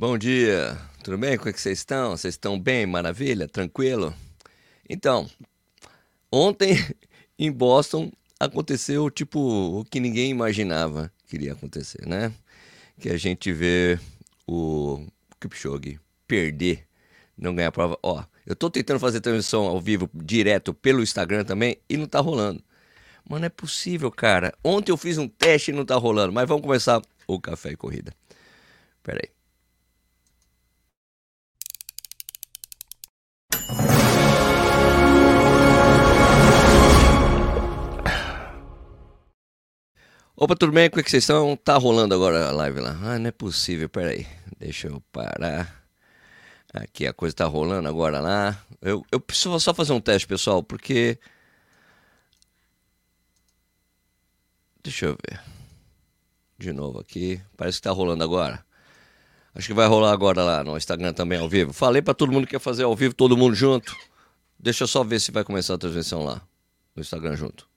Bom dia, tudo bem? Como é que vocês estão? Vocês estão bem? Maravilha? Tranquilo? Então, ontem em Boston aconteceu tipo o que ninguém imaginava que iria acontecer, né? Que a gente vê o Kipchoge perder, não ganhar a prova. Ó, eu tô tentando fazer transmissão ao vivo direto pelo Instagram também e não tá rolando. Mano, é possível, cara. Ontem eu fiz um teste e não tá rolando, mas vamos começar o café e corrida. Pera aí. Opa, tudo bem? Como é que vocês estão? Tá rolando agora a live lá. Ah, não é possível, peraí. Deixa eu parar. Aqui a coisa tá rolando agora lá. Eu, eu preciso só fazer um teste, pessoal, porque. Deixa eu ver. De novo aqui. Parece que tá rolando agora. Acho que vai rolar agora lá no Instagram também ao vivo. Falei para todo mundo que quer fazer ao vivo, todo mundo junto. Deixa eu só ver se vai começar a transmissão lá no Instagram junto.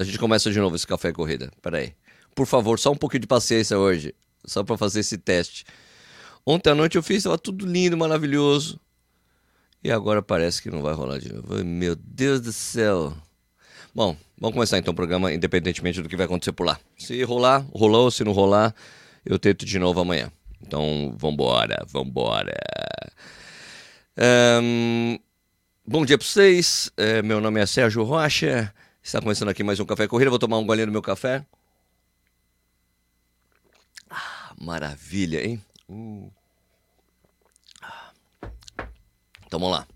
A gente começa de novo esse café corrida. Pera aí. Por favor, só um pouquinho de paciência hoje. Só para fazer esse teste. Ontem à noite eu fiz, estava tudo lindo, maravilhoso. E agora parece que não vai rolar de novo. Meu Deus do céu. Bom, vamos começar então o programa, independentemente do que vai acontecer por lá. Se rolar, rolou. Se não rolar, eu tento de novo amanhã. Então, vambora, vambora. Um, bom dia para vocês. É, meu nome é Sérgio Rocha. Está começando aqui mais um Café Corrida. Vou tomar um golinho do meu café. Ah, maravilha, hein? Uh. Então vamos lá.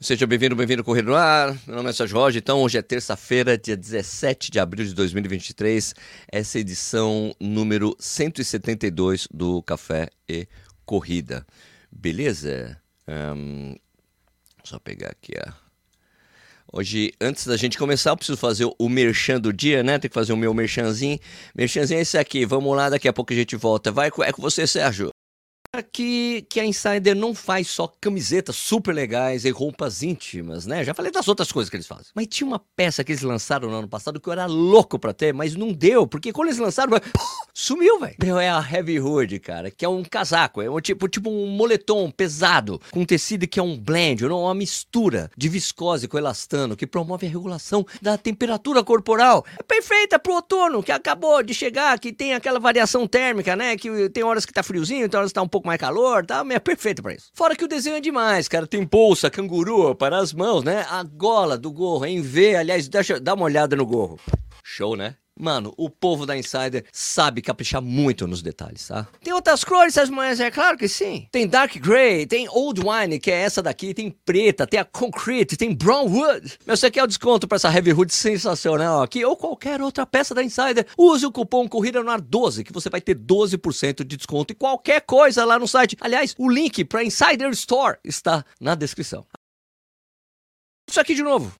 Seja bem-vindo, bem-vindo Corrida no Ar. Meu nome é Sérgio Rocha. Então, hoje é terça-feira, dia 17 de abril de 2023. Essa é a edição número 172 do Café e Corrida. Beleza? Um, só pegar aqui a. Hoje, antes da gente começar, eu preciso fazer o merchan do dia, né? Tem que fazer o meu merchanzinho. Merchanzinho é esse aqui. Vamos lá, daqui a pouco a gente volta. Vai, é com você, Sérgio que, que a Insider não faz só camisetas super legais e roupas íntimas, né? Já falei das outras coisas que eles fazem. Mas tinha uma peça que eles lançaram no ano passado que eu era louco pra ter, mas não deu, porque quando eles lançaram, sumiu, velho. É a Heavy Hood, cara, que é um casaco, é um tipo, tipo um moletom pesado, com tecido que é um blend, uma mistura de viscose com elastano, que promove a regulação da temperatura corporal. É perfeita pro outono, que acabou de chegar, que tem aquela variação térmica, né? Que tem horas que tá friozinho, tem horas que tá um pouco pouco mais calor, tá? É perfeito para isso. Fora que o desenho é demais, cara. Tem bolsa, canguru para as mãos, né? A gola do gorro em V, aliás, deixa, dá uma olhada no gorro. Show, né? Mano, o povo da Insider sabe caprichar muito nos detalhes, tá? Tem outras cores, mas é claro que sim. Tem Dark Grey, tem Old Wine, que é essa daqui, tem preta, tem a Concrete, tem Brown Wood. Mas você quer o desconto para essa Heavy Hood sensacional aqui ou qualquer outra peça da Insider? Use o cupom Corrida no Ar 12 que você vai ter 12% de desconto em qualquer coisa lá no site. Aliás, o link para Insider Store está na descrição. Isso aqui de novo.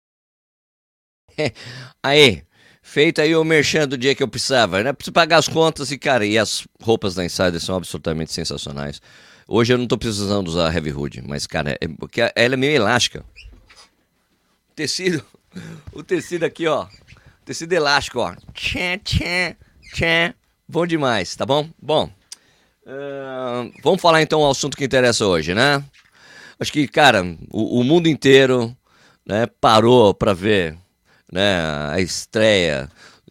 Aí, Feito aí o merchan do dia que eu precisava, né? Preciso pagar as contas e, cara, e as roupas da Insider são absolutamente sensacionais. Hoje eu não tô precisando usar Heavy Hood, mas, cara, é, porque ela é meio elástica. O tecido, o tecido aqui, ó. Tecido elástico, ó. Tchê, tchê, tchê. Bom demais, tá bom? Bom, uh, vamos falar então o assunto que interessa hoje, né? Acho que, cara, o, o mundo inteiro né, parou para ver né, a estreia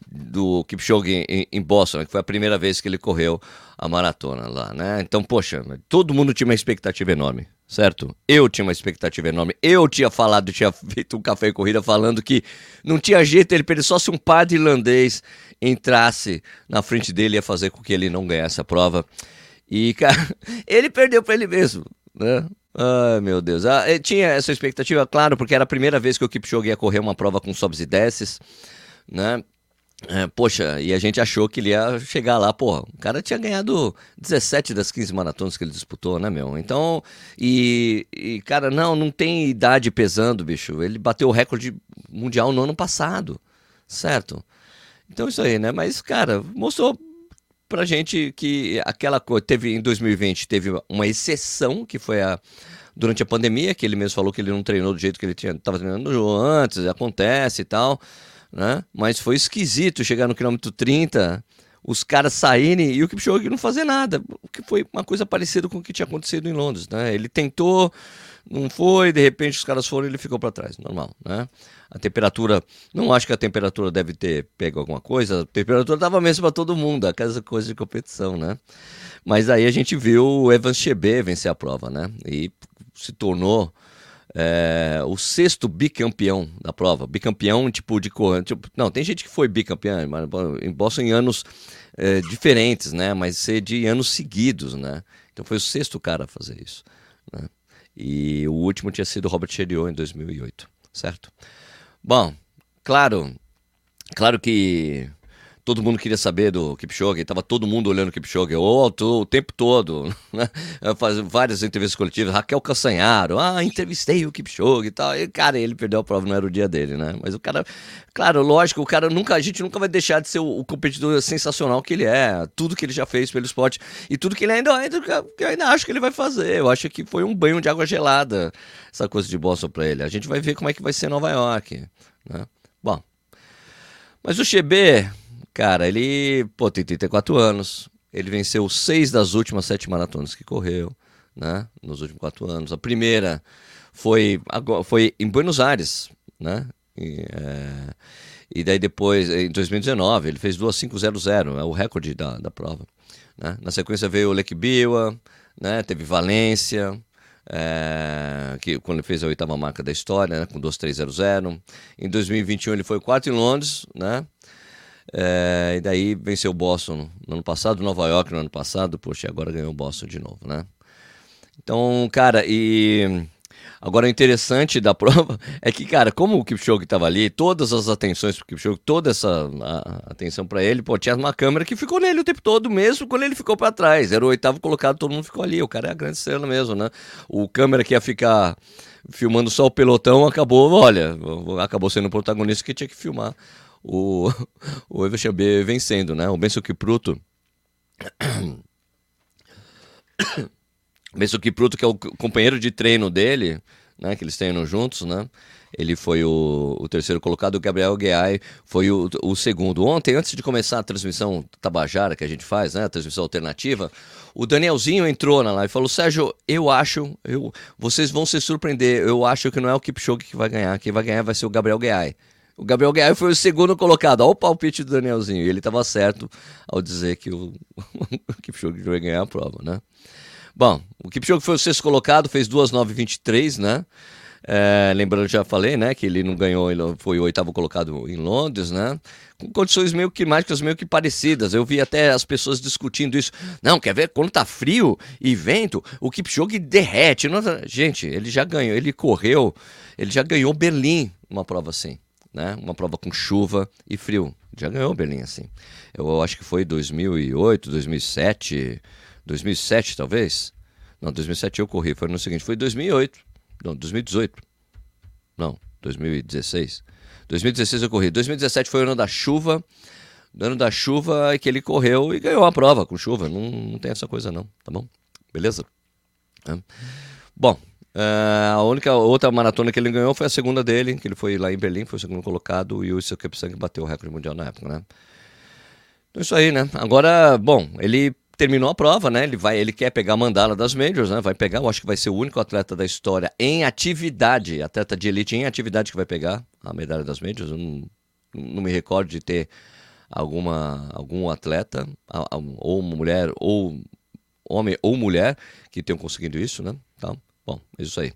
do Kipchoge em, em Boston, que foi a primeira vez que ele correu a maratona lá, né? Então, poxa, todo mundo tinha uma expectativa enorme, certo? Eu tinha uma expectativa enorme. Eu tinha falado, tinha feito um café e corrida falando que não tinha jeito ele perder só se um padre irlandês entrasse na frente dele ia fazer com que ele não ganhasse a prova. E, cara, ele perdeu para ele mesmo, né? Ai, meu Deus. Ah, tinha essa expectativa, claro, porque era a primeira vez que o Kipchoge ia correr uma prova com sobes e desces, né? É, poxa, e a gente achou que ele ia chegar lá, porra, o cara tinha ganhado 17 das 15 maratonas que ele disputou, né, meu? Então, e, e, cara, não, não tem idade pesando, bicho. Ele bateu o recorde mundial no ano passado, certo? Então, isso aí, né? Mas, cara, mostrou pra gente que aquela coisa teve em 2020 teve uma exceção que foi a durante a pandemia que ele mesmo falou que ele não treinou do jeito que ele tinha estava treinando antes acontece e tal né mas foi esquisito chegar no quilômetro 30 os caras saírem e o Kipchoge não fazer nada, o que foi uma coisa parecida com o que tinha acontecido em Londres, né? Ele tentou, não foi, de repente os caras foram e ele ficou para trás, normal, né? A temperatura, não acho que a temperatura deve ter pego alguma coisa, a temperatura estava mesmo para todo mundo, aquela coisa de competição, né? Mas aí a gente viu o Evans Chebe vencer a prova, né? E se tornou é, o sexto bicampeão da prova. Bicampeão, tipo, de corrida. Tipo, não, tem gente que foi bicampeão, mas em Boston em anos é, diferentes, né? Mas ser de anos seguidos, né? Então foi o sexto cara a fazer isso. E o último tinha sido Robert Cheriot em 2008, certo? Bom, claro, claro que todo mundo queria saber do Kipchoge, estava todo mundo olhando o Kipchoge o, o tempo todo, né? Faz várias entrevistas coletivas, Raquel Cassanharo, ah, entrevistei o Kipchoge e tal, e cara, ele perdeu a prova, não era o dia dele, né? Mas o cara, claro, lógico, o cara nunca, a gente nunca vai deixar de ser o, o competidor sensacional que ele é, tudo que ele já fez pelo esporte e tudo que ele ainda, ainda, eu ainda acho que ele vai fazer, eu acho que foi um banho de água gelada essa coisa de Boston para ele, a gente vai ver como é que vai ser Nova York, né? Bom, mas o Chebe Cara, ele, pô, tem 34 anos. Ele venceu seis das últimas sete maratonas que correu, né? Nos últimos quatro anos. A primeira foi, foi em Buenos Aires, né? E, é, e daí depois, em 2019, ele fez 2.500, é o recorde da, da prova. Né? Na sequência veio o Biwa, né? teve Valência, é, que quando ele fez a oitava marca da história, né? com 2.300. Em 2021 ele foi quarto em Londres, né? É, e daí venceu o Boston no ano passado, Nova York no ano passado, poxa, agora ganhou o Boston de novo, né? Então, cara, e agora o interessante da prova é que, cara, como o Kipchoge estava ali, todas as atenções pro Kipchoge, toda essa atenção para ele, pô, tinha uma câmera que ficou nele o tempo todo, mesmo quando ele ficou para trás. Era o oitavo colocado, todo mundo ficou ali. O cara é a grande estrela mesmo, né? O câmera que ia ficar filmando só o pelotão acabou, olha, acabou sendo o protagonista que tinha que filmar o, o Evershabé vencendo, né? O Benção Kipruto. Benção Kipruto, que é o companheiro de treino dele, né? Que eles treinam juntos, né? Ele foi o, o terceiro colocado, o Gabriel Guiai foi o, o, segundo. Ontem, antes de começar a transmissão Tabajara que a gente faz, né, a transmissão alternativa, o Danielzinho entrou na live e falou: Sérgio, eu acho, eu, vocês vão se surpreender, eu acho que não é o Kipchoge que vai ganhar, quem vai ganhar vai ser o Gabriel Guiai. O Gabriel Guiar foi o segundo colocado. Olha o palpite do Danielzinho. Ele estava certo ao dizer que o, o Kipchoge ia ganhar a prova, né? Bom, o Kipchoge foi o sexto colocado, fez 2,923, né? É, lembrando, já falei, né, que ele não ganhou, ele foi o oitavo colocado em Londres, né? Com condições meio climáticas meio que parecidas. Eu vi até as pessoas discutindo isso. Não, quer ver? Quando tá frio e vento, o Kipchoge derrete. Gente, ele já ganhou, ele correu, ele já ganhou Berlim, uma prova assim né? Uma prova com chuva e frio. Já ganhou Berlim assim. Eu acho que foi 2008, 2007, 2007 talvez. Não, 2007 eu corri, foi no seguinte, foi 2008. Não, 2018. Não, 2016. 2016 eu corri. 2017 foi o ano da chuva. No ano da chuva é que ele correu e ganhou a prova com chuva. Não, não tem essa coisa não, tá bom? Beleza? É. Bom, Uh, a única outra maratona que ele ganhou foi a segunda dele, que ele foi lá em Berlim, foi o segundo colocado, e o Ilse Kipsang bateu o recorde mundial na época, né? Então isso aí, né? Agora, bom, ele terminou a prova, né? Ele vai, ele quer pegar a mandala das majors, né? Vai pegar, eu acho que vai ser o único atleta da história em atividade, atleta de elite em atividade que vai pegar a medalha das majors. Eu não, não me recordo de ter alguma algum atleta, ou mulher, ou homem ou mulher que tenham conseguido isso, né? Então, Bom, é isso aí.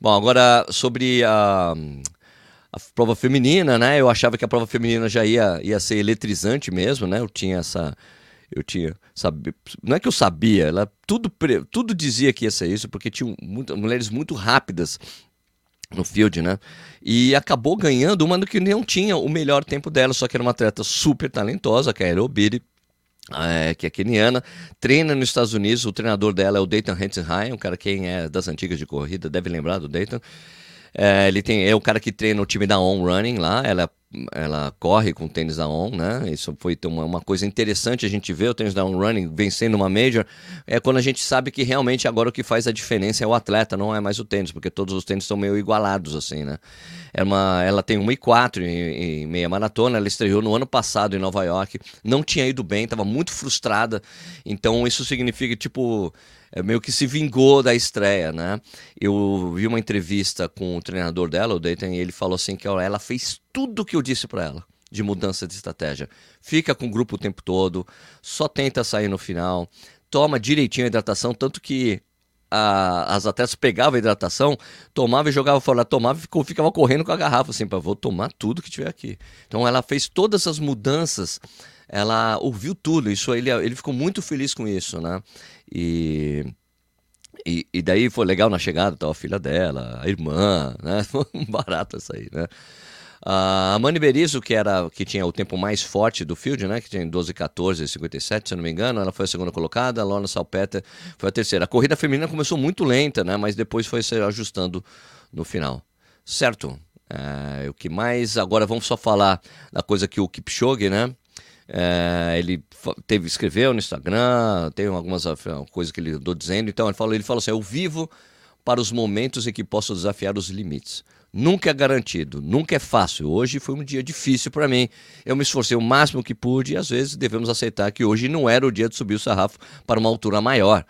Bom, agora sobre a, a prova feminina, né? Eu achava que a prova feminina já ia, ia ser eletrizante mesmo, né? Eu tinha essa. Eu tinha. Sabe, não é que eu sabia, ela tudo, tudo dizia que ia ser isso, porque tinham muito, mulheres muito rápidas no field, né? E acabou ganhando uma que não tinha o melhor tempo dela, só que era uma atleta super talentosa, que era a Obiri é, que é keniana, treina nos Estados Unidos. O treinador dela é o Dayton Hensenheim, um cara quem é das antigas de corrida deve lembrar do Dayton. É, ele tem, é o cara que treina o time da On Running lá. Ela ela corre com o tênis da On, né? Isso foi uma, uma coisa interessante a gente ver o tênis da On Running vencendo uma Major. É quando a gente sabe que realmente agora o que faz a diferença é o atleta, não é mais o tênis, porque todos os tênis são meio igualados, assim, né? É uma, ela tem 1,4 em, em meia maratona, ela estreou no ano passado em Nova York, não tinha ido bem, estava muito frustrada, então isso significa, tipo, é, meio que se vingou da estreia, né? Eu vi uma entrevista com o treinador dela, o Dayton, e ele falou assim que ela fez tudo que eu disse para ela de mudança de estratégia. Fica com o grupo o tempo todo, só tenta sair no final, toma direitinho a hidratação, tanto que a, as atletas pegavam a hidratação, tomava e jogava fora, tomava e ficava correndo com a garrafa, assim, para vou tomar tudo que tiver aqui. Então ela fez todas as mudanças ela ouviu tudo. Isso ele, ele ficou muito feliz com isso, né? E, e, e daí foi legal na chegada, tava a filha dela, a irmã, né? Barato isso aí, né? A Mani Berizzo, que, era, que tinha o tempo mais forte do field, né? Que tinha 12, 14, 57, se eu não me engano, ela foi a segunda colocada, a Lorna Salpeter foi a terceira. A corrida feminina começou muito lenta, né? Mas depois foi se ajustando no final. Certo? É, o que mais? Agora vamos só falar da coisa que o Kipchoge, né? É, ele teve escreveu no Instagram, tem algumas coisas que ele andou dizendo. Então ele falou, ele falou assim: eu vivo para os momentos em que posso desafiar os limites. Nunca é garantido, nunca é fácil. Hoje foi um dia difícil para mim. Eu me esforcei o máximo que pude e às vezes devemos aceitar que hoje não era o dia de subir o sarrafo para uma altura maior.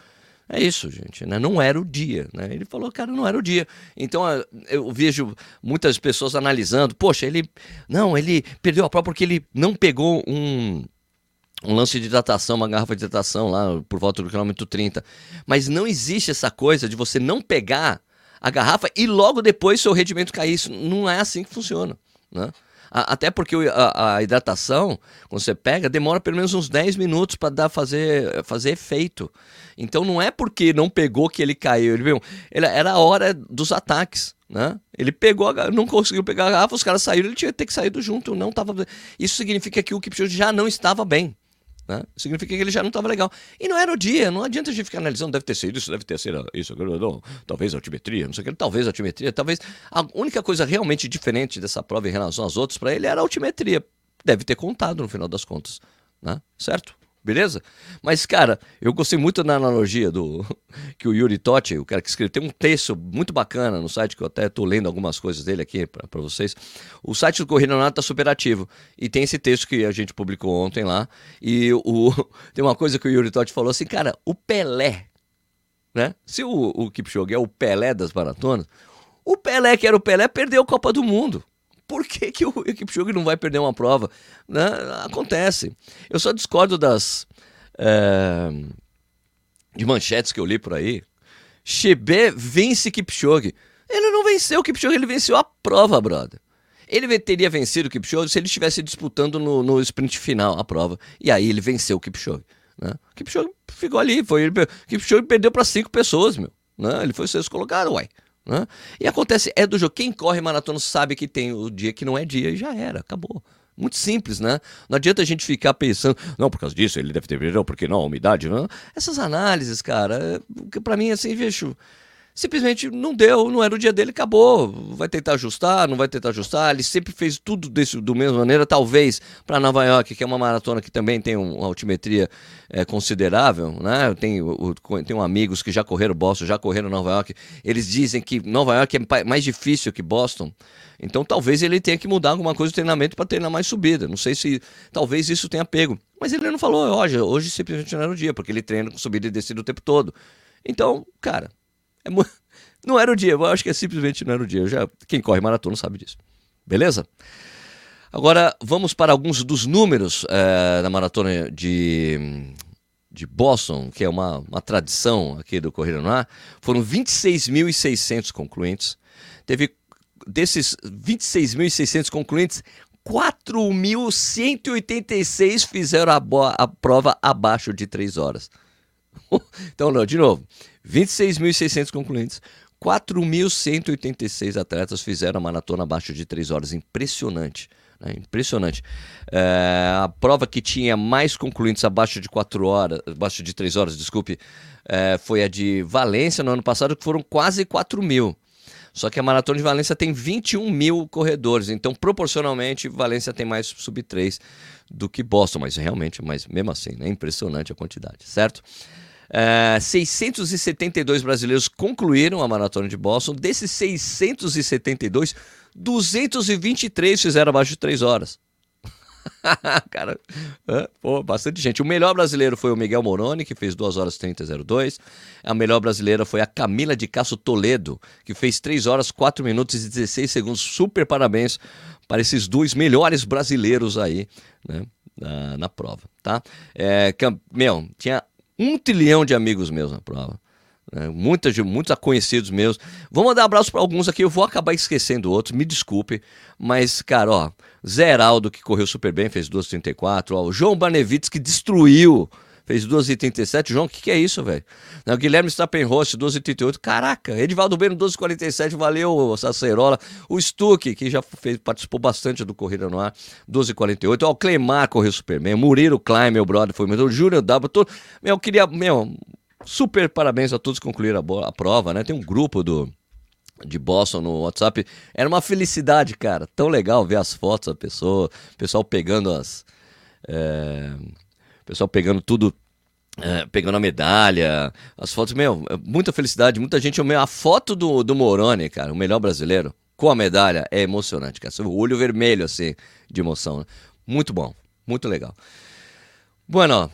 É isso, gente, né? Não era o dia, né? Ele falou, cara, não era o dia. Então eu vejo muitas pessoas analisando, poxa, ele não, ele perdeu a prova porque ele não pegou um um lance de hidratação, uma garrafa de hidratação lá por volta do quilômetro 30. Mas não existe essa coisa de você não pegar a garrafa e logo depois seu rendimento cair. Isso não é assim que funciona, né? Até porque a, a, hidratação, quando você pega, demora pelo menos uns 10 minutos para dar fazer, fazer efeito. Então não é porque não pegou que ele caiu. Ele, viu, ele era a hora dos ataques. Né? Ele pegou, não conseguiu pegar a garrafa, os caras saíram, ele tinha que ter que saído junto. Não tava... Isso significa que o Kipchoge já não estava bem. Né? Significa que ele já não estava legal. E não era o dia, não adianta a gente ficar analisando, deve ter sido isso, deve ter sido isso, não, talvez altimetria, não sei o que, talvez altimetria, talvez. A única coisa realmente diferente dessa prova em relação às outras para ele era a altimetria. Deve ter contado no final das contas, né? certo? Beleza? Mas, cara, eu gostei muito da analogia do que o Yuri Totti, o cara que escreveu, tem um texto muito bacana no site, que eu até estou lendo algumas coisas dele aqui para vocês. O site do Corrida Nada está super ativo. E tem esse texto que a gente publicou ontem lá. E o, tem uma coisa que o Yuri Totti falou assim, cara, o Pelé, né? Se o, o Kipchoge é o Pelé das maratonas, o Pelé, que era o Pelé, perdeu a Copa do Mundo por que, que o Kipchoge não vai perder uma prova? Né? Acontece. Eu só discordo das é, de manchetes que eu li por aí. Chebé vence Kipchoge. Ele não venceu o Kipchoge, ele venceu a prova, brother. Ele teria vencido o Kipchoge se ele estivesse disputando no, no sprint final a prova. E aí ele venceu o Kipchoge. Né? O Kipchoge ficou ali. Foi, ele, Kipchoge perdeu para cinco pessoas, meu. Né? Ele foi sexto colocado, uai. Né? E acontece, é do jogo. Quem corre maratona sabe que tem o dia que não é dia e já era, acabou. Muito simples, né? Não adianta a gente ficar pensando, não, por causa disso ele deve ter verão, porque não, a umidade, não. Essas análises, cara, para mim, assim, vejo simplesmente não deu, não era o dia dele, acabou. Vai tentar ajustar, não vai tentar ajustar. Ele sempre fez tudo desse, do mesma maneira, talvez para Nova York, que é uma maratona que também tem uma altimetria é, considerável, né? Eu tenho, eu tenho amigos que já correram Boston, já correram Nova York. Eles dizem que Nova York é mais difícil que Boston. Então talvez ele tenha que mudar alguma coisa do treinamento para treinar mais subida. Não sei se talvez isso tenha pego. Mas ele não falou, hoje, hoje simplesmente não era o dia, porque ele treina com subida e descida o tempo todo. Então, cara, é mu... Não era o dia, eu acho que é simplesmente não era o dia. Já, quem corre maratona sabe disso. Beleza? Agora vamos para alguns dos números é, da maratona de, de Boston, que é uma, uma tradição aqui do Corrida no Ar. Foram 26.600 concluintes. Teve desses 26.600 concluintes, 4.186 fizeram a, a prova abaixo de 3 horas. então, não, de novo, 26.600 concluintes, 4.186 atletas fizeram a maratona abaixo de 3 horas. Impressionante. Né? Impressionante. É, a prova que tinha mais concluintes abaixo de 4 horas, abaixo de 3 horas, desculpe, é, foi a de Valência no ano passado, que foram quase 4 mil. Só que a Maratona de Valência tem 21 mil corredores, então proporcionalmente Valência tem mais sub 3 do que Boston, mas realmente, mas mesmo assim, é né, impressionante a quantidade, certo? É, 672 brasileiros concluíram a maratona de Boston. Desses 672, 223 fizeram abaixo de 3 horas. Cara, pô, bastante gente. O melhor brasileiro foi o Miguel Moroni, que fez 2 horas 30,02. A melhor brasileira foi a Camila de Casso Toledo, que fez 3 horas 4 minutos e 16 segundos. Super parabéns para esses dois melhores brasileiros aí, né? Na, na prova, tá? É, meu, tinha um trilhão de amigos meus na prova. Né? Muitas, muitos conhecidos meus. Vou mandar um abraço para alguns aqui, eu vou acabar esquecendo outros, me desculpe. Mas, cara, ó, Zé Heraldo, que correu super bem, fez 2,34. Ó, o João Barnevitz, que destruiu, fez 2,37. João, o que, que é isso, velho? O Guilherme Stappenrost, 2,38. Caraca, Edivaldo Bueno, 2,47. Valeu, Sacerola. O Stuck, que já fez, participou bastante do Corrida no Ar, 12,48. Ó, o Clemar correu super bem. O Murilo Klein, meu brother, foi muito. O Júnior W. Todo... Meu, eu queria. Meu, super parabéns a todos que concluíram a, a prova, né? Tem um grupo do de Boston no WhatsApp. Era uma felicidade, cara. Tão legal ver as fotos da pessoa, pessoal pegando as. É, pessoal pegando tudo. É, pegando a medalha, as fotos, meu, é muita felicidade, muita gente. A foto do, do Moroni, cara, o melhor brasileiro, com a medalha, é emocionante, cara. O olho vermelho, assim, de emoção. Né? Muito bom, muito legal. Bueno,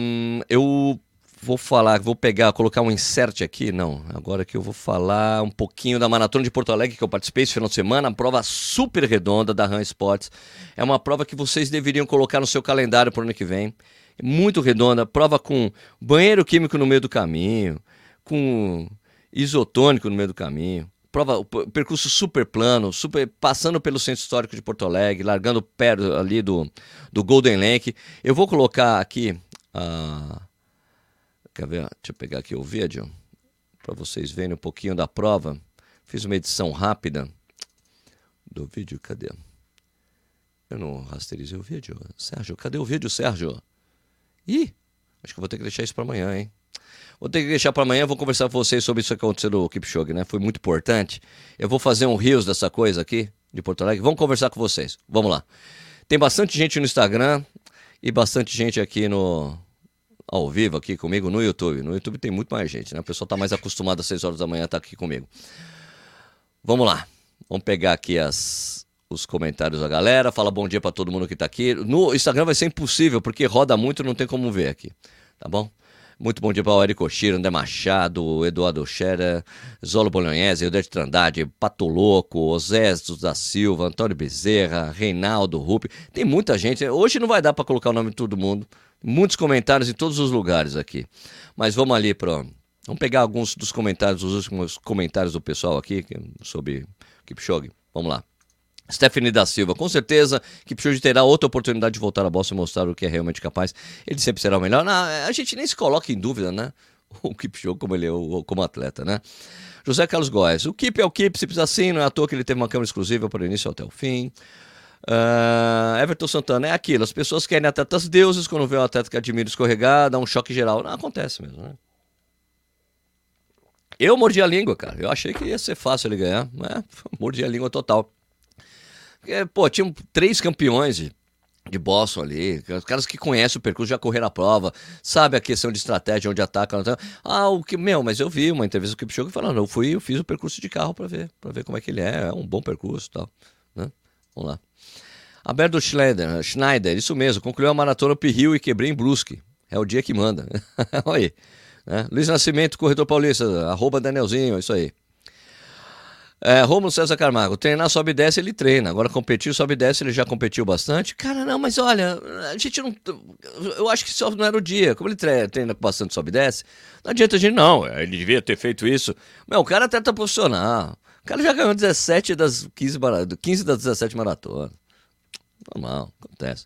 um, eu vou falar, vou pegar, colocar um insert aqui, não, agora que eu vou falar um pouquinho da Maratona de Porto Alegre que eu participei esse final de semana, uma prova super redonda da Ram Sports. É uma prova que vocês deveriam colocar no seu calendário para o ano que vem. Muito redonda, prova com banheiro químico no meio do caminho, com isotônico no meio do caminho. Prova, percurso super plano, super passando pelo centro histórico de Porto Alegre, largando perto ali do, do Golden Lake. Eu vou colocar aqui a uh Quer ver? Deixa eu pegar aqui o vídeo para vocês verem um pouquinho da prova. Fiz uma edição rápida do vídeo. Cadê? Eu não rasterizei o vídeo. Sérgio, cadê o vídeo, Sérgio? Ih, acho que vou ter que deixar isso para amanhã, hein? Vou ter que deixar para amanhã, vou conversar com vocês sobre isso que aconteceu no Kipchoge, né? Foi muito importante. Eu vou fazer um rios dessa coisa aqui, de Porto Alegre. Vamos conversar com vocês. Vamos lá. Tem bastante gente no Instagram e bastante gente aqui no, ao vivo aqui comigo no YouTube. No YouTube tem muito mais gente, né? O pessoal está mais acostumado às 6 horas da manhã estar tá aqui comigo. Vamos lá. Vamos pegar aqui as, os comentários da galera. Fala bom dia para todo mundo que está aqui. No Instagram vai ser impossível, porque roda muito não tem como ver aqui. Tá bom? Muito bom dia para o Eric Oshiro, André Machado, Eduardo Scherer, Zolo Bolognese, Eudete Trandade, Patoloco, Osésio da Silva, Antônio Bezerra, Reinaldo Rupi. Tem muita gente. Hoje não vai dar para colocar o nome de todo mundo. Muitos comentários em todos os lugares aqui. Mas vamos ali para. Vamos pegar alguns dos comentários, os últimos comentários do pessoal aqui sobre Kipchoge. Vamos lá. Stephanie da Silva, com certeza Kipchoge terá outra oportunidade de voltar a bosta e mostrar o que é realmente capaz. Ele sempre será o melhor. Não, a gente nem se coloca em dúvida, né? O Kipchoge como ele é como atleta, né? José Carlos Góes, o Kip é o Kip, se precisa assim, não é à toa que ele teve uma câmera exclusiva para o início até o fim. Uh, Everton Santana, é aquilo, as pessoas querem atletas deuses, quando vê um atleta que admira escorregar, dá um choque geral. Não acontece mesmo, né? Eu mordi a língua, cara. Eu achei que ia ser fácil ele ganhar, né? Mordi a língua total. Porque, pô, tinham três campeões de, de Boston ali, os caras que conhecem o percurso, já correram a prova, sabe a questão de estratégia, onde ataca. Ah, o que, meu, mas eu vi uma entrevista do Kipchoge falando, eu fui, eu fiz o percurso de carro para ver, para ver como é que ele é, é um bom percurso e tal, né? Vamos lá. Alberto Schneider, Schneider, isso mesmo, concluiu a maratona Pirril e quebrei em Brusque. É o dia que manda. Olha aí. Né? Luiz Nascimento, corredor paulista, arroba Danielzinho, isso aí. É, Romulo César Carmago, treinar sobe e desce, ele treina. Agora competir, sobe e desce, ele já competiu bastante. Cara, não, mas olha, a gente não. Eu acho que só não era o dia. Como ele treina bastante sobe e desce, não adianta a gente, não. Ele devia ter feito isso. Meu, o cara até tá profissional. Cara já ganhou 17 das 15, 15 das 17 maratonas. Normal, acontece.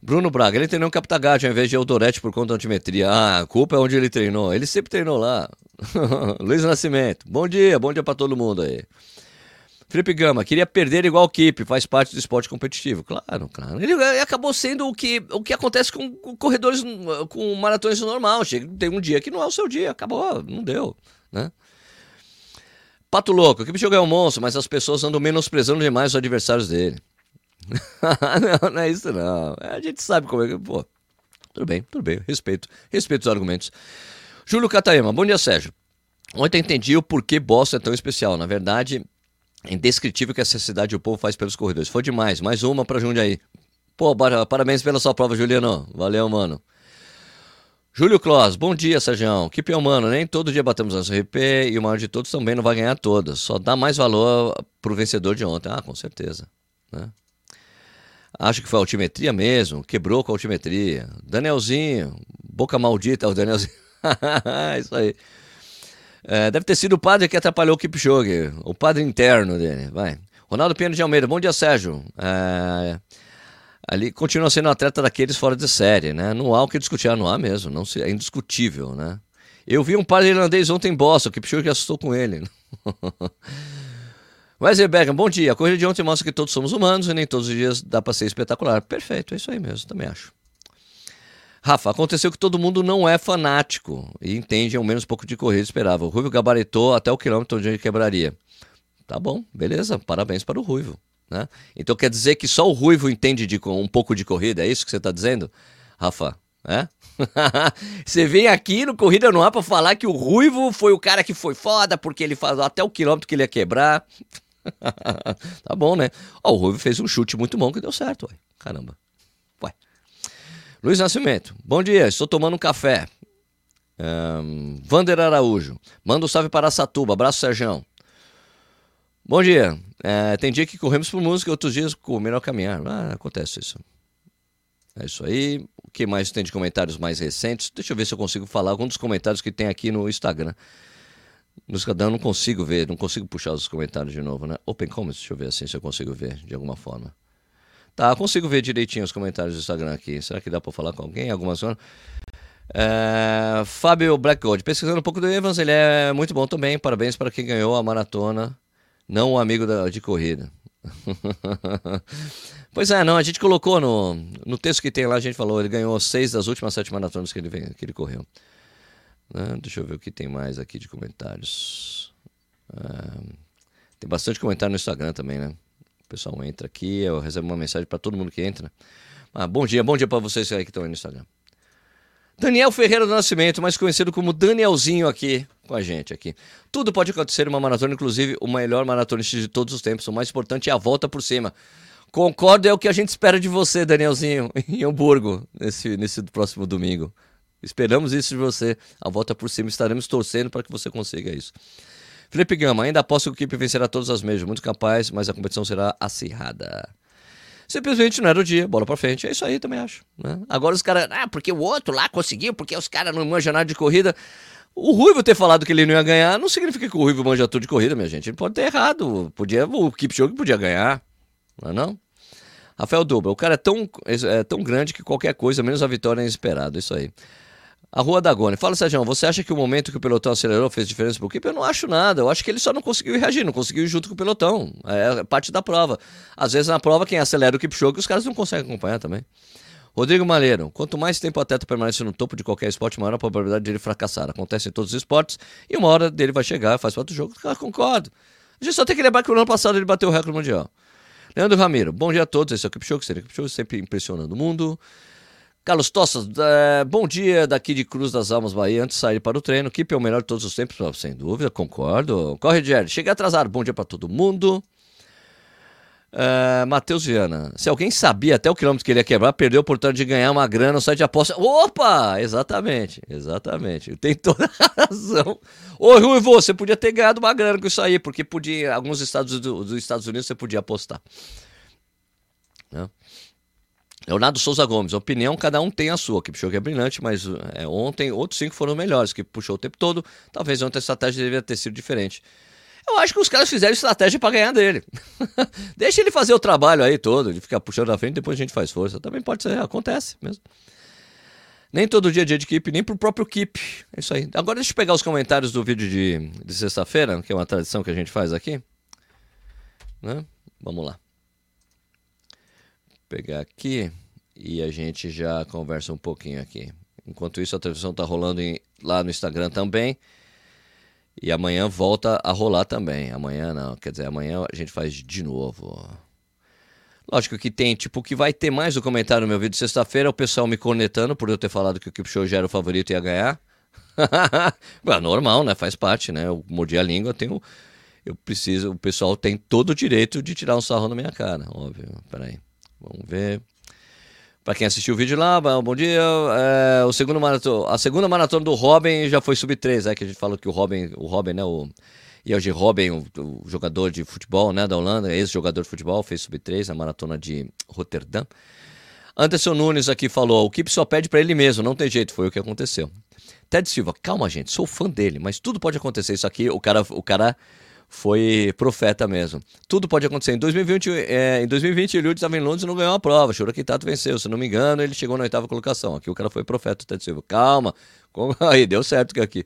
Bruno Braga, ele treinou em Captagádio ao invés de Eldorete por conta da altimetria. Ah, a culpa é onde ele treinou. Ele sempre treinou lá. Luiz Nascimento, bom dia, bom dia para todo mundo aí. Felipe Gama, queria perder igual o Kip, faz parte do esporte competitivo. Claro, claro. Ele acabou sendo o que, o que acontece com, com corredores, com maratones normal. Chega, tem um dia que não é o seu dia, acabou, não deu, né? Pato Louco, que jogo é um monstro, mas as pessoas andam menosprezando demais os adversários dele. não, não é isso não. A gente sabe como é que. Pô, tudo bem, tudo bem. Respeito. Respeito os argumentos. Júlio Cataema, bom dia, Sérgio. Ontem entendi o porquê Boston é tão especial. Na verdade, é indescritível que essa cidade o povo faz pelos corredores. Foi demais. Mais uma pra Jundiaí. Pô, parabéns pela sua prova, Juliano. Valeu, mano. Júlio Clós, bom dia, Sérgio. Que pior, mano. Nem todo dia batemos nosso RP e o maior de todos também não vai ganhar todas. Só dá mais valor pro vencedor de ontem. Ah, com certeza. Né? Acho que foi a altimetria mesmo. Quebrou com a altimetria. Danielzinho, boca maldita, o Danielzinho. Isso aí. É, deve ter sido o padre que atrapalhou o Kipchoge, o padre interno dele. Vai. Ronaldo Pinheiro de Almeida, bom dia, Sérgio. É, ali continua sendo um atleta daqueles fora de série, né? Não há o que discutir, não há mesmo, não se, é indiscutível, né? Eu vi um padre irlandês ontem em Boston, o Kipchoge assustou com ele. Wesley Beckham, bom dia. A corrida de ontem mostra que todos somos humanos e nem todos os dias dá para ser espetacular. Perfeito, é isso aí mesmo, também acho. Rafa, aconteceu que todo mundo não é fanático e entende ao menos pouco de corrida esperava. O Ruivo gabaritou até o quilômetro onde ele quebraria. Tá bom, beleza, parabéns para o Ruivo. Né? Então quer dizer que só o Ruivo entende de um pouco de corrida, é isso que você está dizendo? Rafa, é? você vem aqui no Corrida no Ar para falar que o Ruivo foi o cara que foi foda porque ele falou até o quilômetro que ele ia quebrar. tá bom, né? Ó, o Ruivo fez um chute muito bom que deu certo, ué. Caramba. Luiz Nascimento, bom dia, estou tomando um café. Um, Vander Araújo, manda um salve para Satuba, abraço Serjão. Bom dia, é, tem dia que corremos por música, outros dias comer ao caminhar. Ah, acontece isso. É isso aí. O que mais tem de comentários mais recentes? Deixa eu ver se eu consigo falar algum dos comentários que tem aqui no Instagram. No Instagram eu não consigo ver, não consigo puxar os comentários de novo, né? Open Comments, deixa eu ver assim se eu consigo ver de alguma forma. Tá, consigo ver direitinho os comentários do Instagram aqui. Será que dá para falar com alguém? Algumas coisas? É, Fábio Blackgold, pesquisando um pouco do Evans, ele é muito bom também. Parabéns para quem ganhou a maratona, não o amigo da, de corrida. pois é, não, a gente colocou no, no texto que tem lá, a gente falou, ele ganhou seis das últimas sete maratonas que ele, que ele correu. Né? Deixa eu ver o que tem mais aqui de comentários. É, tem bastante comentário no Instagram também, né? pessoal entra aqui, eu recebo uma mensagem para todo mundo que entra. Ah, bom dia, bom dia para vocês aí que estão aí no Instagram. Daniel Ferreira do Nascimento, mais conhecido como Danielzinho aqui com a gente aqui. Tudo pode acontecer em uma maratona, inclusive o melhor maratonista de todos os tempos. O mais importante é a volta por cima. Concordo, é o que a gente espera de você, Danielzinho, em Hamburgo, nesse, nesse próximo domingo. Esperamos isso de você. A volta por cima, estaremos torcendo para que você consiga isso. Felipe Gama, ainda aposto que o equipe vencerá todas as mesmas. Muito capaz, mas a competição será acirrada. Simplesmente não era o dia, bola pra frente. É isso aí, também acho. Né? Agora os caras, ah, porque o outro lá conseguiu, porque os caras não manjam nada de corrida. O Ruivo ter falado que ele não ia ganhar não significa que o Ruivo manja tudo de corrida, minha gente. Ele pode ter errado. Podia, o Kipchoge podia ganhar. Não é não? Rafael Dubra, o cara é tão, é tão grande que qualquer coisa, menos a vitória é inesperado. Isso aí. A Rua da Gone. Fala, Sérgio, você acha que o momento que o pelotão acelerou fez diferença pro equipe? Eu não acho nada. Eu acho que ele só não conseguiu reagir, não conseguiu ir junto com o pelotão. É parte da prova. Às vezes na prova, quem acelera o Kipchoge, os caras não conseguem acompanhar também. Rodrigo Maleiro, quanto mais tempo o atleta permanece no topo de qualquer esporte, maior a probabilidade de ele fracassar. Acontece em todos os esportes e uma hora dele vai chegar, faz parte do jogo. Cara, concordo. A gente só tem que lembrar que no ano passado ele bateu o recorde mundial. Leandro Ramiro, bom dia a todos. Esse é o Kipchoge, seria Kipchoge sempre impressionando o mundo. Carlos Tossas, é, bom dia daqui de Cruz das Almas, Bahia. Antes de sair para o treino, Keep é o melhor de todos os tempos, sem dúvida, concordo. Corre, Jerry. Cheguei atrasado, bom dia para todo mundo. Uh, Matheus Viana, se alguém sabia até o quilômetro que ele ia quebrar, perdeu a oportunidade de ganhar uma grana no site de aposta. Opa! Exatamente, exatamente. Tem toda a razão. Ô, Rui, você podia ter ganhado uma grana com isso aí, porque podia, alguns estados do, dos Estados Unidos você podia apostar. Não? Leonardo Souza Gomes, opinião, cada um tem a sua. Puxou que é brilhante, mas é, ontem outros cinco foram melhores, que puxou o tempo todo. Talvez ontem a estratégia deveria ter sido diferente. Eu acho que os caras fizeram estratégia para ganhar dele. Deixa ele fazer o trabalho aí todo, de ficar puxando na frente, depois a gente faz força. Também pode ser, acontece mesmo. Nem todo dia é dia de equipe, nem pro próprio equipe. É isso aí. Agora deixa eu pegar os comentários do vídeo de, de sexta-feira, que é uma tradição que a gente faz aqui. Né? Vamos lá pegar aqui e a gente já conversa um pouquinho aqui. Enquanto isso, a televisão está rolando em, lá no Instagram também. E amanhã volta a rolar também. Amanhã não, quer dizer, amanhã a gente faz de novo. Lógico que tem, tipo, que vai ter mais o comentário no meu vídeo sexta-feira, o pessoal me cornetando por eu ter falado que o Kipchoge era o favorito e ia ganhar. é normal, né? Faz parte, né? Eu mordi a língua, tenho. Eu preciso. O pessoal tem todo o direito de tirar um sarro na minha cara, óbvio. Peraí. Vamos ver. Para quem assistiu o vídeo lá, bom dia. É, o segundo maratona, a segunda maratona do Robin já foi sub 3, é que a gente falou que o Robin, o Robin, né, o Jelge Robin, o, o, jogador de futebol, né, da Holanda, ex-jogador de futebol, fez sub 3 na maratona de Roterdã. Anderson Nunes aqui falou: o Kip só pede para ele mesmo, não tem jeito, foi o que aconteceu. Ted Silva, calma, gente, sou fã dele, mas tudo pode acontecer. Isso aqui, o cara, o cara foi profeta mesmo. Tudo pode acontecer. Em 2020, é, em 2020 Eliud estava em Londres e não ganhou a prova. Shura Kitato venceu. Se não me engano, ele chegou na oitava colocação. Aqui o cara foi profeta, Ted Silva. Calma. Aí, deu certo aqui.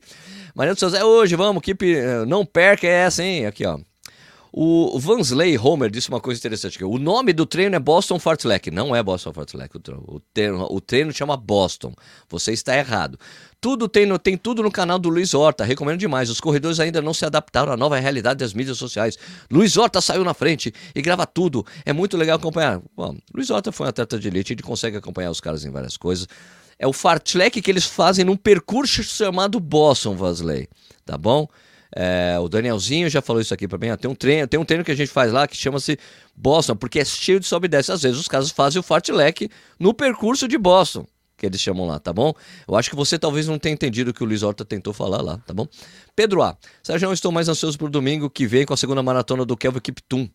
Maria do Céu, é hoje, vamos, equipe, eh, não perca essa, hein? Aqui, ó. O Vansley Homer disse uma coisa interessante. O nome do treino é Boston Fartlek. Não é Boston Fartlek. O treino, o treino chama Boston. Você está errado. Tudo tem, tem tudo no canal do Luiz Horta. Recomendo demais. Os corredores ainda não se adaptaram à nova realidade das mídias sociais. Luiz Horta saiu na frente e grava tudo. É muito legal acompanhar. Bom, Luiz Horta foi um atleta de elite. Ele consegue acompanhar os caras em várias coisas. É o fartlek que eles fazem num percurso chamado Boston, Vansley. Tá bom? É, o Danielzinho já falou isso aqui para mim. Tem, um treino, tem um treino que a gente faz lá que chama-se Boston, porque é cheio de sobe e desce. Às vezes os caras fazem o fartlek no percurso de Boston, que eles chamam lá, tá bom? Eu acho que você talvez não tenha entendido o que o Luiz Horta tentou falar lá, tá bom? Pedro A. Sérgio, eu estou mais ansioso pro domingo que vem com a segunda maratona do Kelvin Kiptum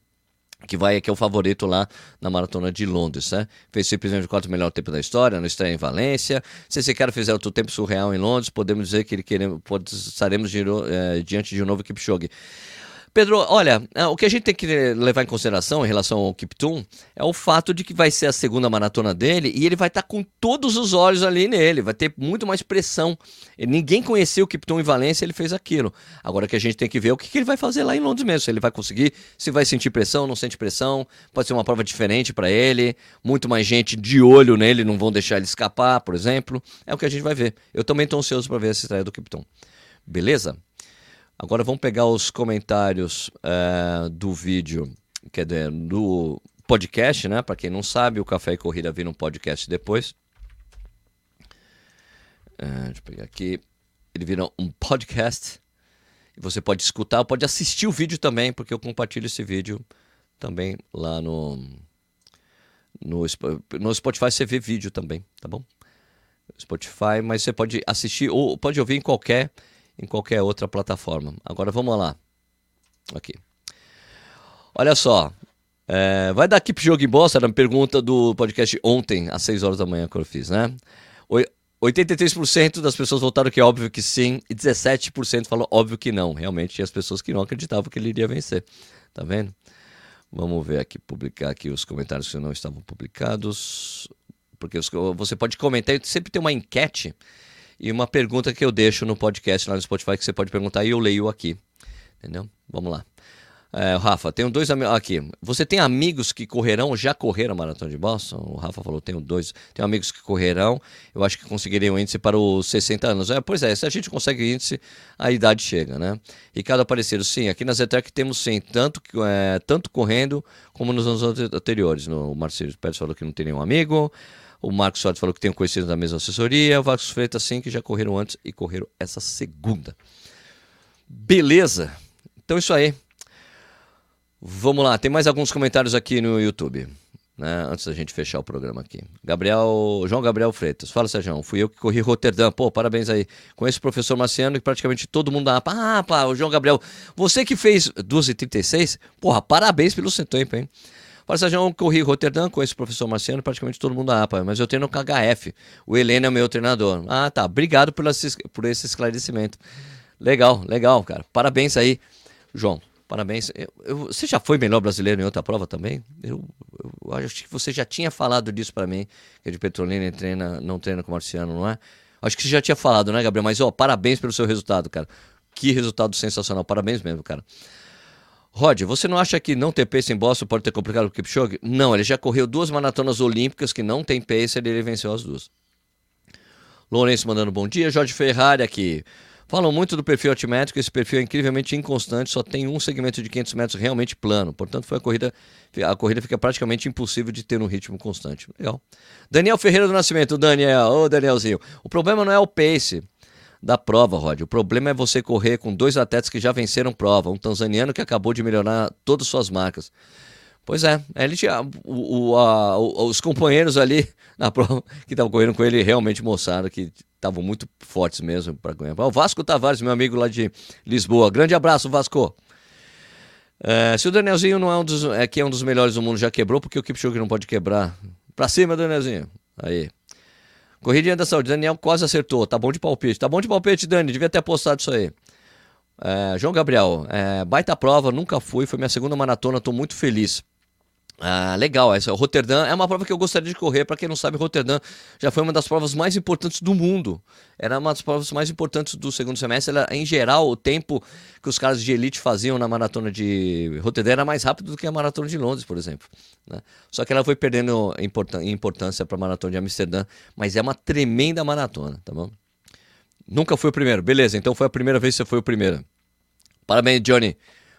que vai que é o favorito lá na maratona de Londres, né? Fez simplesmente o quarto melhor tempo da história, no estreia em Valência. Se esse cara fizer outro tempo surreal em Londres, podemos dizer que ele queremos, pode, estaremos de, é, diante de um novo Kipchoge. Pedro, olha, é, o que a gente tem que levar em consideração em relação ao Kiptum é o fato de que vai ser a segunda maratona dele e ele vai estar tá com todos os olhos ali nele, vai ter muito mais pressão. Ninguém conhecia o Kiptum em Valência, ele fez aquilo. Agora que a gente tem que ver o que, que ele vai fazer lá em Londres mesmo, se ele vai conseguir, se vai sentir pressão, não sente pressão, pode ser uma prova diferente para ele, muito mais gente de olho nele, não vão deixar ele escapar, por exemplo. É o que a gente vai ver. Eu também estou ansioso para ver essa estreia do Kiptum. Beleza? Agora vamos pegar os comentários uh, do vídeo, quer dizer, do podcast, né? Para quem não sabe, o Café e Corrida vira um podcast depois. Uh, deixa eu pegar aqui. Ele vira um podcast. E você pode escutar, pode assistir o vídeo também, porque eu compartilho esse vídeo também lá no, no, no Spotify. Você vê vídeo também, tá bom? Spotify, mas você pode assistir ou pode ouvir em qualquer em qualquer outra plataforma. Agora vamos lá. Aqui. Olha só. É, vai dar Jogo em Bosta? Era uma pergunta do podcast ontem, às 6 horas da manhã que eu fiz, né? 83% das pessoas votaram que é óbvio que sim, e 17% falou óbvio que não. Realmente tinha as pessoas que não acreditavam que ele iria vencer. Tá vendo? Vamos ver aqui, publicar aqui os comentários que não estavam publicados. Porque você pode comentar, sempre tem uma enquete e uma pergunta que eu deixo no podcast lá no Spotify que você pode perguntar e eu leio aqui. Entendeu? Vamos lá. É, Rafa, tenho dois amigos. Aqui. Você tem amigos que correrão, já correram a maratona de Boston? O Rafa falou: tenho dois. Tenho amigos que correrão. Eu acho que conseguiriam índice para os 60 anos. É, pois é, se a gente consegue índice, a idade chega, né? Ricardo Aparecido, sim. Aqui na Zetec temos sim, tanto, é, tanto correndo como nos anos anteriores. No, o Marcelo Pérez falou que não tem nenhum amigo. O Marcos Soares falou que tem um conhecido da mesma assessoria. O Vasco Freitas, sim, que já correram antes e correram essa segunda. Beleza. Então, isso aí. Vamos lá, tem mais alguns comentários aqui no YouTube. Né, antes da gente fechar o programa aqui. Gabriel, João Gabriel Freitas. Fala, Sérgio. Fui eu que corri Roterdã. Pô, parabéns aí. Conheço o professor Marciano e praticamente todo mundo da APA. Ah, pá, o João Gabriel. Você que fez 2h36, porra, parabéns pelo seu tempo, hein? Fala, Sérgio, corri Roterdã com esse professor Marciano, praticamente todo mundo da APA, mas eu treino com HF. O Helena é o meu treinador. Ah, tá. Obrigado por esse, por esse esclarecimento. Legal, legal, cara. Parabéns aí, João. Parabéns. Eu, eu, você já foi melhor brasileiro em outra prova também? Eu, eu acho que você já tinha falado disso para mim, que de Petrolina treina, não treina com o Marciano, não é? Acho que você já tinha falado, né, Gabriel? Mas, ó, parabéns pelo seu resultado, cara. Que resultado sensacional. Parabéns mesmo, cara. Rod, você não acha que não ter pace em Boston pode ter complicado o Kipchoge? Não, ele já correu duas maratonas olímpicas que não tem pace e ele venceu as duas. Lourenço mandando bom dia. Jorge Ferrari aqui. Falam muito do perfil altimétrico, esse perfil é incrivelmente inconstante, só tem um segmento de 500 metros realmente plano. Portanto, foi a corrida, a corrida fica praticamente impossível de ter um ritmo constante. Legal. Daniel Ferreira do Nascimento, Daniel, ô Danielzinho. O problema não é o pace da prova, Rod. O problema é você correr com dois atletas que já venceram prova, um tanzaniano que acabou de melhorar todas as suas marcas. Pois é, ele tinha, o, o, a, os companheiros ali na prova que estavam correndo com ele realmente mostraram que estavam muito fortes mesmo para ganhar. O Vasco Tavares, meu amigo lá de Lisboa. Grande abraço, Vasco. É, se o Danielzinho não é um dos, é, que é um dos melhores do mundo, já quebrou, porque o Kipchoge não pode quebrar? Pra cima, Danielzinho. Aí. Corridinha da saúde. Daniel quase acertou. Tá bom de palpite. Tá bom de palpite, Dani. Devia ter apostado isso aí. É, João Gabriel, é, baita prova, nunca fui. Foi minha segunda maratona, tô muito feliz. Ah, legal, essa Roterdã é uma prova que eu gostaria de correr. Para quem não sabe, Roterdã já foi uma das provas mais importantes do mundo. Era uma das provas mais importantes do segundo semestre. Ela, em geral, o tempo que os caras de elite faziam na maratona de Roterdã era mais rápido do que a maratona de Londres, por exemplo. Né? Só que ela foi perdendo importância para a maratona de Amsterdã, mas é uma tremenda maratona, tá bom? Nunca fui o primeiro, beleza? Então foi a primeira vez que você foi o primeiro. Parabéns, Johnny.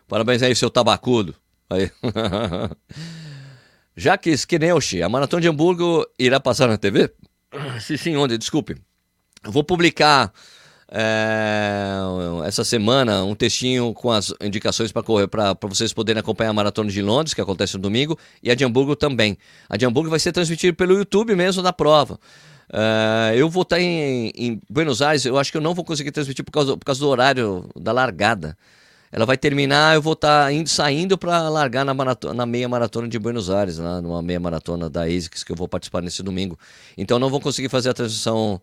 Parabéns aí, seu tabacudo. Aí. Jaques Kineuchi, a Maratona de Hamburgo irá passar na TV? Sim, sim, onde? Desculpe. Vou publicar é, essa semana um textinho com as indicações para correr para vocês poderem acompanhar a maratona de Londres, que acontece no domingo, e a de Hamburgo também. A de Hamburgo vai ser transmitida pelo YouTube mesmo da prova. Uh, eu vou estar em, em, Buenos Aires, eu acho que eu não vou conseguir transmitir por causa, por causa do horário da largada. Ela vai terminar, eu vou estar tá indo, saindo para largar na, maratona, na meia maratona de Buenos Aires, lá numa meia maratona da ASICS que eu vou participar nesse domingo. Então não vou conseguir fazer a transmissão,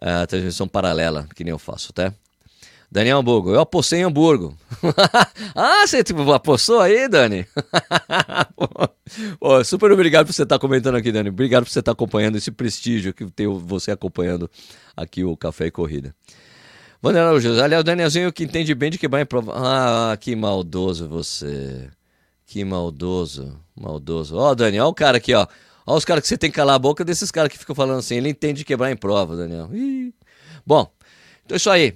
a transmissão paralela, que nem eu faço, tá? Daniel Hamburgo, eu apostei em Hamburgo. ah, você tipo, apostou aí, Dani? Pô, super obrigado por você estar comentando aqui, Dani. Obrigado por você estar acompanhando esse prestígio que tem você acompanhando aqui o Café e Corrida. Wander Araújo, aliás, o Danielzinho que entende bem de que vai prova. Ah, que maldoso você. Que maldoso, maldoso. Ó, oh, Daniel, o cara aqui, ó. Ó os caras que você tem que calar a boca desses caras que ficam falando assim. Ele entende de quebrar em prova, Daniel. Ih. Bom, então é isso aí.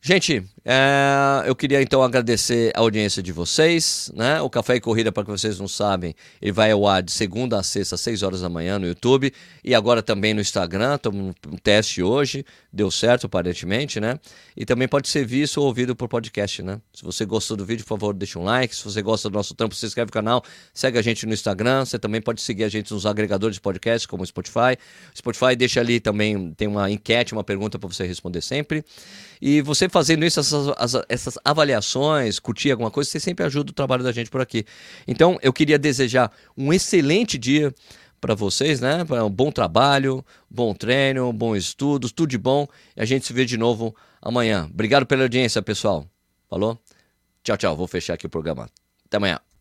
Gente, é, eu queria então agradecer a audiência de vocês, né? O Café e Corrida, para que vocês não sabem, ele vai ao ar de segunda a sexta, às 6 horas da manhã no YouTube e agora também no Instagram. Estamos um teste hoje, deu certo aparentemente, né? E também pode ser visto ou ouvido por podcast, né? Se você gostou do vídeo, por favor, deixa um like. Se você gosta do nosso trampo, se inscreve no canal, segue a gente no Instagram. Você também pode seguir a gente nos agregadores de podcast, como o Spotify. O Spotify deixa ali também, tem uma enquete, uma pergunta para você responder sempre. E você fazendo isso, essas, essas avaliações, curtir alguma coisa, você sempre ajuda o trabalho da gente por aqui. Então, eu queria desejar um excelente dia para vocês, né? Um bom trabalho, bom treino, bom estudos, tudo de bom. E a gente se vê de novo amanhã. Obrigado pela audiência, pessoal. Falou? Tchau, tchau. Vou fechar aqui o programa. Até amanhã.